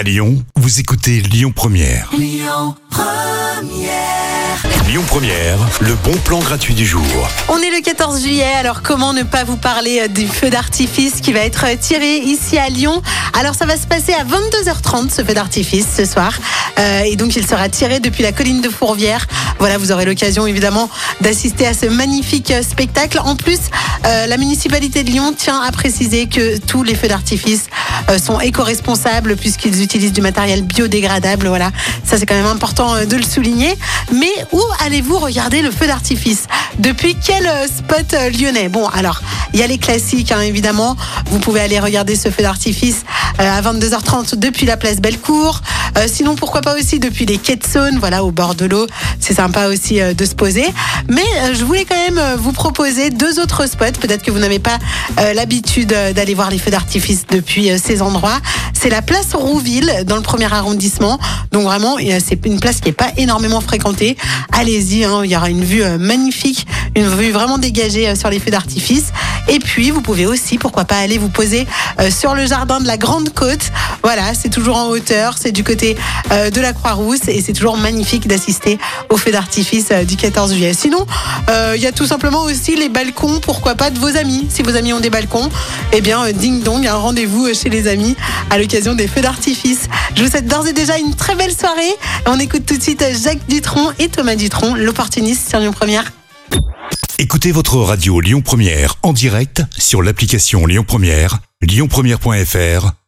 À Lyon, vous écoutez Lyon Première. Lyon Première. le bon plan gratuit du jour. On est le 14 juillet, alors comment ne pas vous parler euh, du feu d'artifice qui va être euh, tiré ici à Lyon? Alors ça va se passer à 22h30 ce feu d'artifice ce soir. Euh, et donc il sera tiré depuis la colline de Fourvière. Voilà, vous aurez l'occasion évidemment d'assister à ce magnifique spectacle. En plus, euh, la municipalité de Lyon tient à préciser que tous les feux d'artifice sont éco-responsables puisqu'ils utilisent du matériel biodégradable. Voilà, ça c'est quand même important euh, de le souligner. Mais où allez-vous regarder le feu d'artifice? Depuis quel euh, spot euh, lyonnais? Bon, alors, il y a les classiques, hein, évidemment. Vous pouvez aller regarder ce feu d'artifice euh, à 22h30 depuis la place Bellecour. Euh, sinon, pourquoi pas aussi depuis les quais de voilà, au bord de l'eau. C'est sympa aussi euh, de se poser. Mais euh, je voulais quand même euh, vous proposer deux autres spots. Peut-être que vous n'avez pas euh, l'habitude euh, d'aller voir les feux d'artifice depuis ces endroits. C'est la place Rouville, dans le premier arrondissement. Donc vraiment, c'est une place qui n'est pas énormément fréquentée. Allez-y, hein, il y aura une vue magnifique, une vue vraiment dégagée sur les feux d'artifice. Et puis, vous pouvez aussi, pourquoi pas, aller vous poser sur le jardin de la Grande Côte. Voilà, c'est toujours en hauteur, c'est du côté euh, de la Croix-Rousse et c'est toujours magnifique d'assister au feu d'artifice euh, du 14 juillet. Sinon, euh, il y a tout simplement aussi les balcons, pourquoi pas, de vos amis. Si vos amis ont des balcons, eh bien, ding dong, un rendez-vous chez les amis à l'occasion des feux d'artifice. Je vous souhaite d'ores et déjà une très belle soirée. On écoute tout de suite Jacques Dutronc et Thomas Dutronc, l'opportuniste sur Lyon Première. Écoutez votre radio Lyon Première en direct sur l'application Lyon Première, lyonpremière.fr